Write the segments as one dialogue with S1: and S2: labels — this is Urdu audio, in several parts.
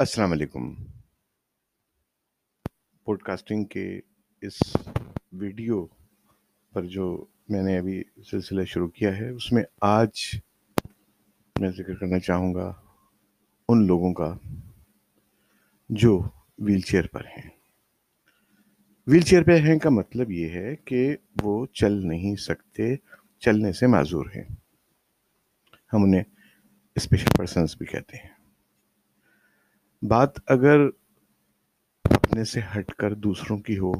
S1: السلام علیکم۔ پوڈ کاسٹنگ کے اس ویڈیو پر جو میں نے ابھی سلسلہ شروع کیا ہے، اس میں آج میں ذکر کرنا چاہوں گا ان لوگوں کا جو ویل چیئر پر ہیں۔ ویل چیئر پہ ہیں کا مطلب یہ ہے کہ وہ چل نہیں سکتے، چلنے سے معذور ہیں۔ ہم انہیں اسپیشل پرسنس بھی کہتے ہیں۔ بات اگر اپنے سے ہٹ کر دوسروں کی ہو،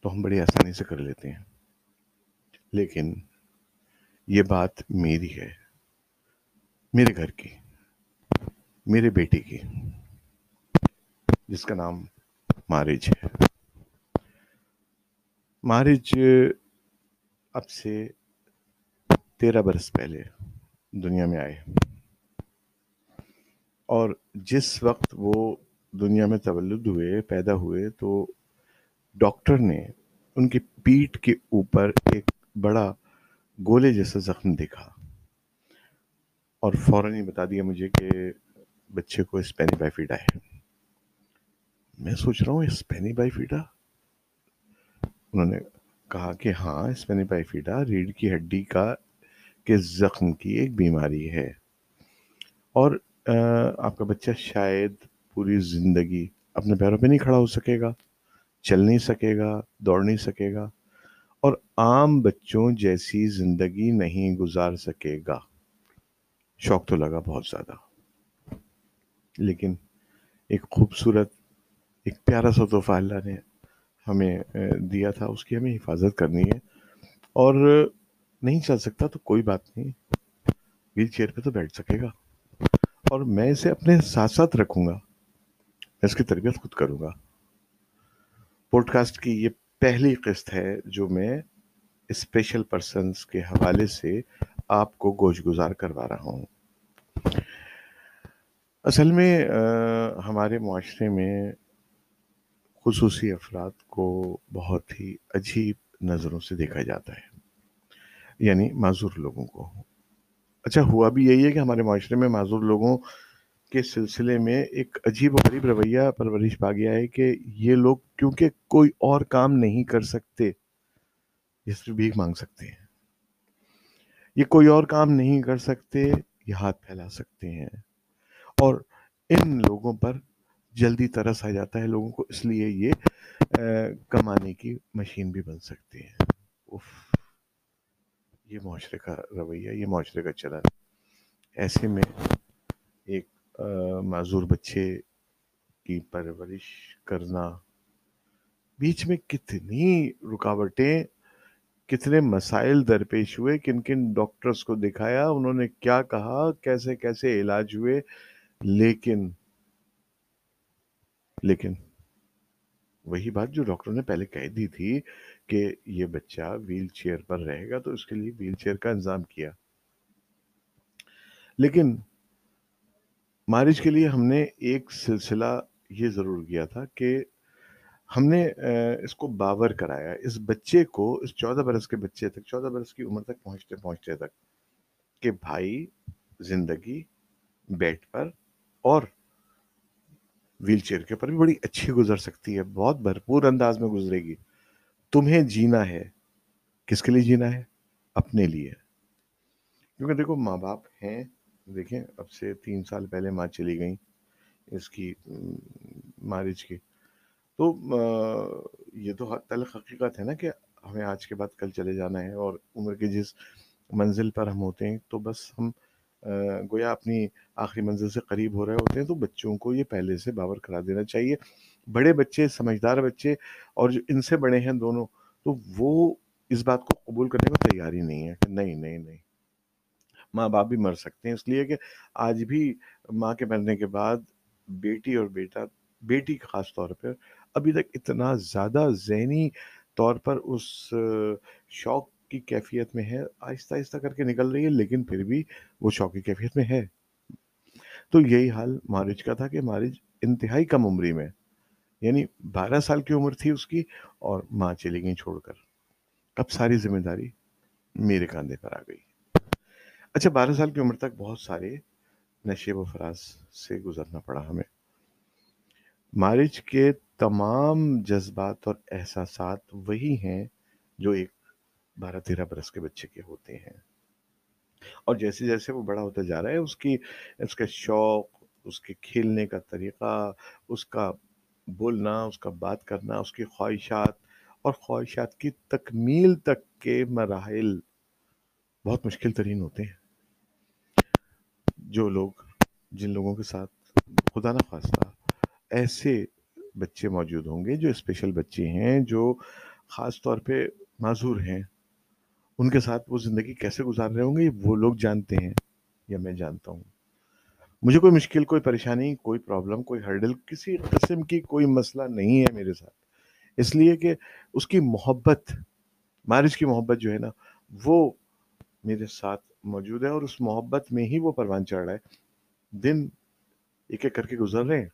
S1: تو ہم بڑی آسانی سے کر لیتے ہیں۔ لیکن یہ بات میری ہے، میرے گھر کی، میرے بیٹی کی، جس کا نام مارج ہے۔ مارج اب سے تیرہ برس پہلے دنیا میں آئے۔ اور جس وقت وہ دنیا میں تولد ہوئے، پیدا ہوئے، تو ڈاکٹر نے ان کی پیٹ کے اوپر ایک بڑا گولے جیسا زخم دیکھا۔ اور فوراً ہی بتا دیا مجھے کہ بچے کو اسپینی بائیفیڈا ہے۔ میں سوچ رہا ہوں، اسپینی بائیفیڈا انہوں نے کہا کہ ہاں اسپینی بائیفیڈا ریڑھ کی ہڈی کا، کے زخم کی ایک بیماری ہے۔ اور آپ کا بچہ شاید پوری زندگی اپنے پیروں پہ نہیں کھڑا ہو سکے گا، چل نہیں سکے گا، دوڑ نہیں سکے گا، اور عام بچوں جیسی زندگی نہیں گزار سکے گا۔ شوق تو لگا بہت زیادہ، لیکن ایک خوبصورت، ایک پیارا سا تحفہ اللہ نے ہمیں دیا تھا، اس کی ہمیں حفاظت کرنی ہے۔ اور نہیں چل سکتا تو کوئی بات نہیں، ویل چیئر پہ تو بیٹھ سکے گا۔ اور میں اسے اپنے ساتھ ساتھ رکھوں گا۔ میں اس کی تربیت خود کروں گا۔ پوڈ کاسٹ کی یہ پہلی قسط ہے جو میں اسپیشل پرسنس کے حوالے سے آپ کو گوش گزار کروا رہا ہوں۔ اصل میں ہمارے معاشرے میں خصوصی افراد کو بہت ہی عجیب نظروں سے دیکھا جاتا ہے یعنی معذور لوگوں کو۔ اچھا ہوا بھی یہی ہے کہ ہمارے معاشرے میں معذور لوگوں کے سلسلے میں ایک عجیب و غریب رویہ پرورش پا گیا ہے کہ یہ لوگ کیونکہ کوئی اور کام نہیں کر سکتے، یہ صرف بھیک مانگ سکتے ہیں۔ یہ کوئی اور کام نہیں کر سکتے، یہ ہاتھ پھیلا سکتے ہیں۔ اور ان لوگوں پر جلدی ترس آ جاتا ہے، لوگوں کو اس لیے یہ کمانے کی مشین بھی بن سکتے ہیں یہ معاشرے کا رویہ، یہ معاشرے کا چلن ایسے میں ایک معذور بچے کی پرورش کرنا۔ بیچ میں کتنی رکاوٹیں، کتنے مسائل درپیش ہوئے، کن کن ڈاکٹرز کو دکھایا، انہوں نے کیا کہا، کیسے کیسے علاج ہوئے۔ لیکن لیکن وہی بات جو ڈاکٹر نے پہلے کہہ دی تھی کہ یہ بچہ ویل چیئر پر رہے گا تو اس کے لیے ویل چیئر کا انتظام کیا۔ لیکن مارج کے لیے ہم نے ایک سلسلہ یہ ضرور کیا تھا کہ ہم نے اس کو باور کرایا، اس بچے کو، اس چودہ برس کے بچے تک، چودہ برس کی عمر تک پہنچتے پہنچتے تک کہ بھائی زندگی بیٹ پر اور ویل چیئر کے اوپر بھی بڑی اچھی گزر سکتی ہے، بہت بھرپور انداز میں گزرے گی۔ تمہیں جینا ہے۔ کس کے لیے جینا ہے؟ اپنے لیے۔ کیونکہ دیکھو، ماں باپ ہیں۔ دیکھیں، اب سے تین سال پہلے ماں چلی گئیں اس کی مارج کی۔ تو یہ تو تلخ حقیقت ہے نا کہ ہمیں آج کے بعد کل چلے جانا ہے اور عمر کی جس منزل پر ہم ہوتے ہیں، تو بس ہم گویا اپنی آخری منزل سے قریب ہو رہے ہوتے ہیں، تو بچوں کو یہ پہلے سے باور کرا دینا چاہیے۔ بڑے بچے، سمجھدار بچے اور جو ان سے بڑے ہیں دونوں، تو وہ اس بات کو قبول کرنے کو تیار ہی نہیں ہے کہ نہیں نہیں نہیں۔ ماں باپ بھی مر سکتے ہیں، اس لیے کہ آج بھی ماں کے مرنے کے بعد بیٹی اور بیٹا، بیٹی خاص طور پر ابھی تک اتنا زیادہ ذہنی طور پر اس شوق کی کیفیت میں ہے، آہستہ آہستہ کر کے نکل رہی ہے، لیکن پھر بھی وہ شوق کی کیفیت میں ہے۔ تو یہی حال مارج کا تھا کہ مارج انتہائی کم عمری میں یعنی بارہ سال کی عمر تھی اس کی اور ماں چلی گئی چھوڑ کر۔ اب ساری ذمہ داری میرے کاندھے پر آ گئی۔ اچھا بارہ سال کی عمر تک بہت سارے نشیب و فراز سے گزرنا پڑا ہمیں۔ مارج کے تمام جذبات اور احساسات وہی ہیں جو ایک بارہ تیرہ برس کے بچے کے ہوتے ہیں۔ اور جیسے جیسے وہ بڑا ہوتا جا رہا ہے، اس کی، اس کا شوق، اس کے کھیلنے کا طریقہ، اس کا بولنا، اس کا بات کرنا، اس کی خواہشات اور خواہشات کی تکمیل تک کے مراحل بہت مشکل ترین ہوتے ہیں۔ جو لوگ، جن لوگوں کے ساتھ خدا نہ خواستہ ایسے بچے موجود ہوں گے، جو اسپیشل بچے ہیں، جو خاص طور پہ معذور ہیں۔ ان کے ساتھ وہ زندگی کیسے گزار رہے ہوں گے، وہ لوگ جانتے ہیں یا میں جانتا ہوں۔ مجھے کوئی مشکل، کوئی پریشانی، کوئی پرابلم کوئی ہرڈل کسی قسم کی کوئی مسئلہ نہیں ہے میرے ساتھ۔ اس لیے کہ اس کی محبت، مارج کی محبت جو ہے نا، وہ میرے ساتھ موجود ہے اور اس محبت میں ہی وہ پروان چڑھ رہا ہے۔ دن ایک ایک کر کے گزر رہے ہیں،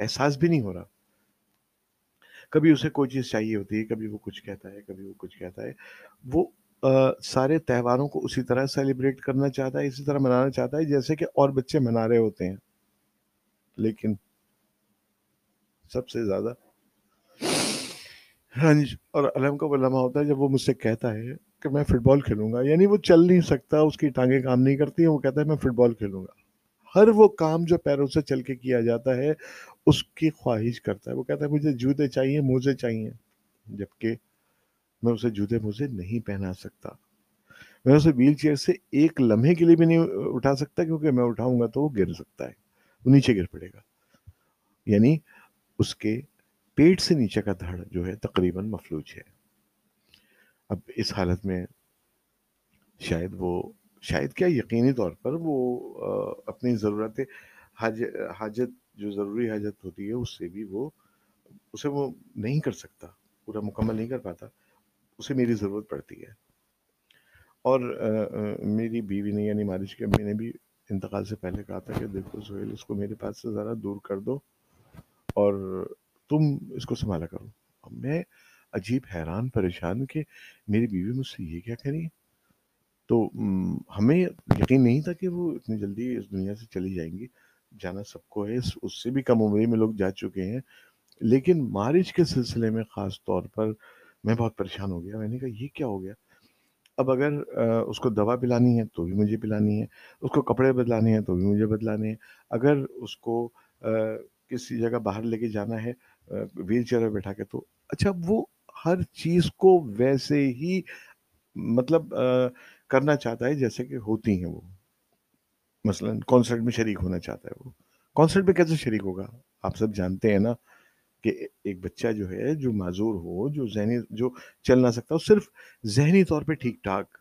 S1: احساس بھی نہیں ہو رہا۔ کبھی اسے کوئی چیز چاہیے ہوتی ہے، کبھی وہ کچھ کہتا ہے، کبھی وہ کچھ کہتا ہے۔ وہ سارے تہواروں کو اسی طرح سیلیبریٹ کرنا چاہتا ہے، اسی طرح منانا چاہتا ہے، جیسے کہ اور بچے منا رہے ہوتے ہیں۔ لیکن سب سے زیادہ رنج اور علم کا وہ ہوتا ہے، جب وہ مجھ سے کہتا ہے کہ میں فٹ بال کھیلوں گا یعنی وہ چل نہیں سکتا، اس کی ٹانگیں کام نہیں کرتی ہیں وہ کہتا ہے میں فٹ بال کھیلوں گا۔ ہر وہ کام جو پیروں سے چل کے کیا جاتا ہے، اس کی خواہش کرتا ہے۔ وہ کہتا ہے مجھے جوتے چاہیے، موزے چاہیے، جبکہ میں اسے جوتے موزے نہیں پہنا سکتا۔ میں اسے ویل چیئر سے ایک لمحے کے لیے بھی نہیں اٹھا سکتا کیونکہ میں اٹھاؤں گا تو وہ گر سکتا ہے۔ وہ نیچے گر پڑے گا۔ یعنی اس کے پیٹ سے نیچے کا دھڑ جو ہے تقریباً مفلوج ہے۔ اب اس حالت میں شاید وہ، شاید کیا یقینی طور پر وہ اپنی ضرورت حاج، حاجت، جو ضروری حاجت ہوتی ہے، اس سے بھی وہ، اسے وہ نہیں کر سکتا۔ پورا مکمل نہیں کر پاتا۔ اسے میری ضرورت پڑتی ہے۔ اور میری بیوی نے یعنی مالش کے امی نے بھی انتقال سے پہلے کہا تھا کہ دیکھو سہیل، اس کو میرے پاس سے ذرا دور کر دو اور تم اس کو سنبھالا کرو۔ میں عجیب حیران، پریشان کہ میری بیوی مجھ سے یہ کیا کہہ رہی ہے؟ تو ہمیں یقین نہیں تھا کہ وہ اتنی جلدی اس دنیا سے چلی جائیں گی۔ جانا سب کو ہے، اس سے بھی کم عمری میں لوگ جا چکے ہیں۔ لیکن مارج کے سلسلے میں خاص طور پر میں بہت پریشان ہو گیا، میں نے کہا یہ کیا ہو گیا؟ اب اگر اس کو دوا پلانی ہے تو بھی مجھے پلانی ہے، اس کو کپڑے بدلانے ہیں تو بھی مجھے بدلانے ہیں اگر اس کو کسی جگہ باہر لے کے جانا ہے ویل چیئر میں بٹھا کے تو اچھا وہ ہر چیز کو ویسے ہی مطلب کرنا چاہتا ہے جیسے کہ ہوتی ہیں وہ۔ مثلا کانسرٹ میں شریک ہونا چاہتا ہے وہ۔ کانسرٹ میں کیسے شریک ہوگا؟ آپ سب جانتے ہیں نا۔ کہ ایک بچہ جو ہے، جو معذور ہو، جو ذہنی، جو چل نہ سکتا ہو صرف ذہنی طور پہ ٹھیک ٹھاک،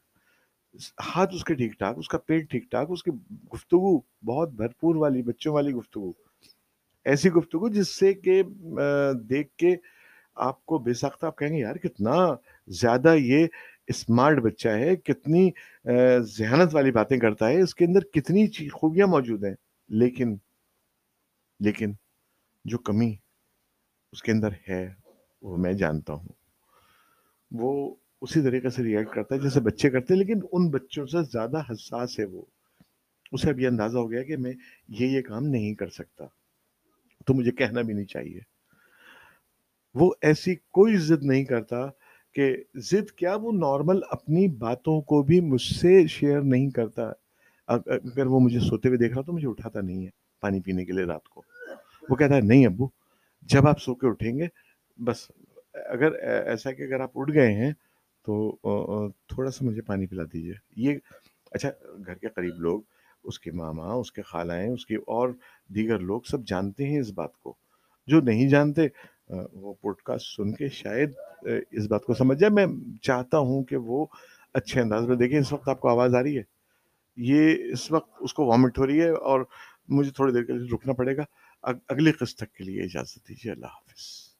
S1: ہاتھ اس کے ٹھیک ٹھاک، اس کا پیٹ ٹھیک ٹھاک، اس کی گفتگو بہت بھرپور والی، بچوں والی گفتگو، ایسی گفتگو جس سے کہ دیکھ کے آپ کو بے سخت آپ کہیں گے، یار، کتنا زیادہ یہ اسمارٹ بچہ ہے، کتنی ذہنت والی باتیں کرتا ہے، اس کے اندر کتنی خوبیاں موجود ہیں، لیکن لیکن جو کمی اس کے اندر ہے، وہ میں جانتا ہوں۔ وہ اسی طریقے سے ریئیکٹ کرتا ہے جیسے بچے کرتے ہیں، لیکن ان بچوں سے زیادہ حساس ہے وہ۔ اسے اب یہ اندازہ ہو گیا کہ میں یہ یہ کام نہیں کر سکتا، تو مجھے کہنا بھی نہیں چاہیے۔ وہ ایسی کوئی ضد نہیں کرتا کہ ضد کیا وہ نارمل اپنی باتوں کو بھی مجھ سے شیئر نہیں کرتا۔ اگر وہ مجھے سوتے ہوئے دیکھ رہا تو مجھے اٹھاتا نہیں ہے پانی پینے کے لیے رات کو۔ وہ کہتا ہے، نہیں ابو جب آپ سو کے اٹھیں گے، بس، اگر ایسا کہ اگر آپ اٹھ گئے ہیں تو تھوڑا سا مجھے پانی پلا دیجیے۔ یہ اچھا گھر کے قریب لوگ، اس کے ماما، اس کے خالائیں، اس کے اور دیگر لوگ سب جانتے ہیں اس بات کو۔ جو نہیں جانتے وہ پوڈ کاسٹ سن کے شاید اس بات کو سمجھ جائے میں چاہتا ہوں کہ وہ اچھے انداز میں دیکھیں۔ اس وقت آپ کو آواز آ رہی ہے۔ یہ اس وقت اس کو وامٹ ہو رہی ہے اور مجھے تھوڑی دیر کے لیے رکنا پڑے گا۔ اگلی قسط تک کے لیے اجازت دیجیے اللہ حافظ۔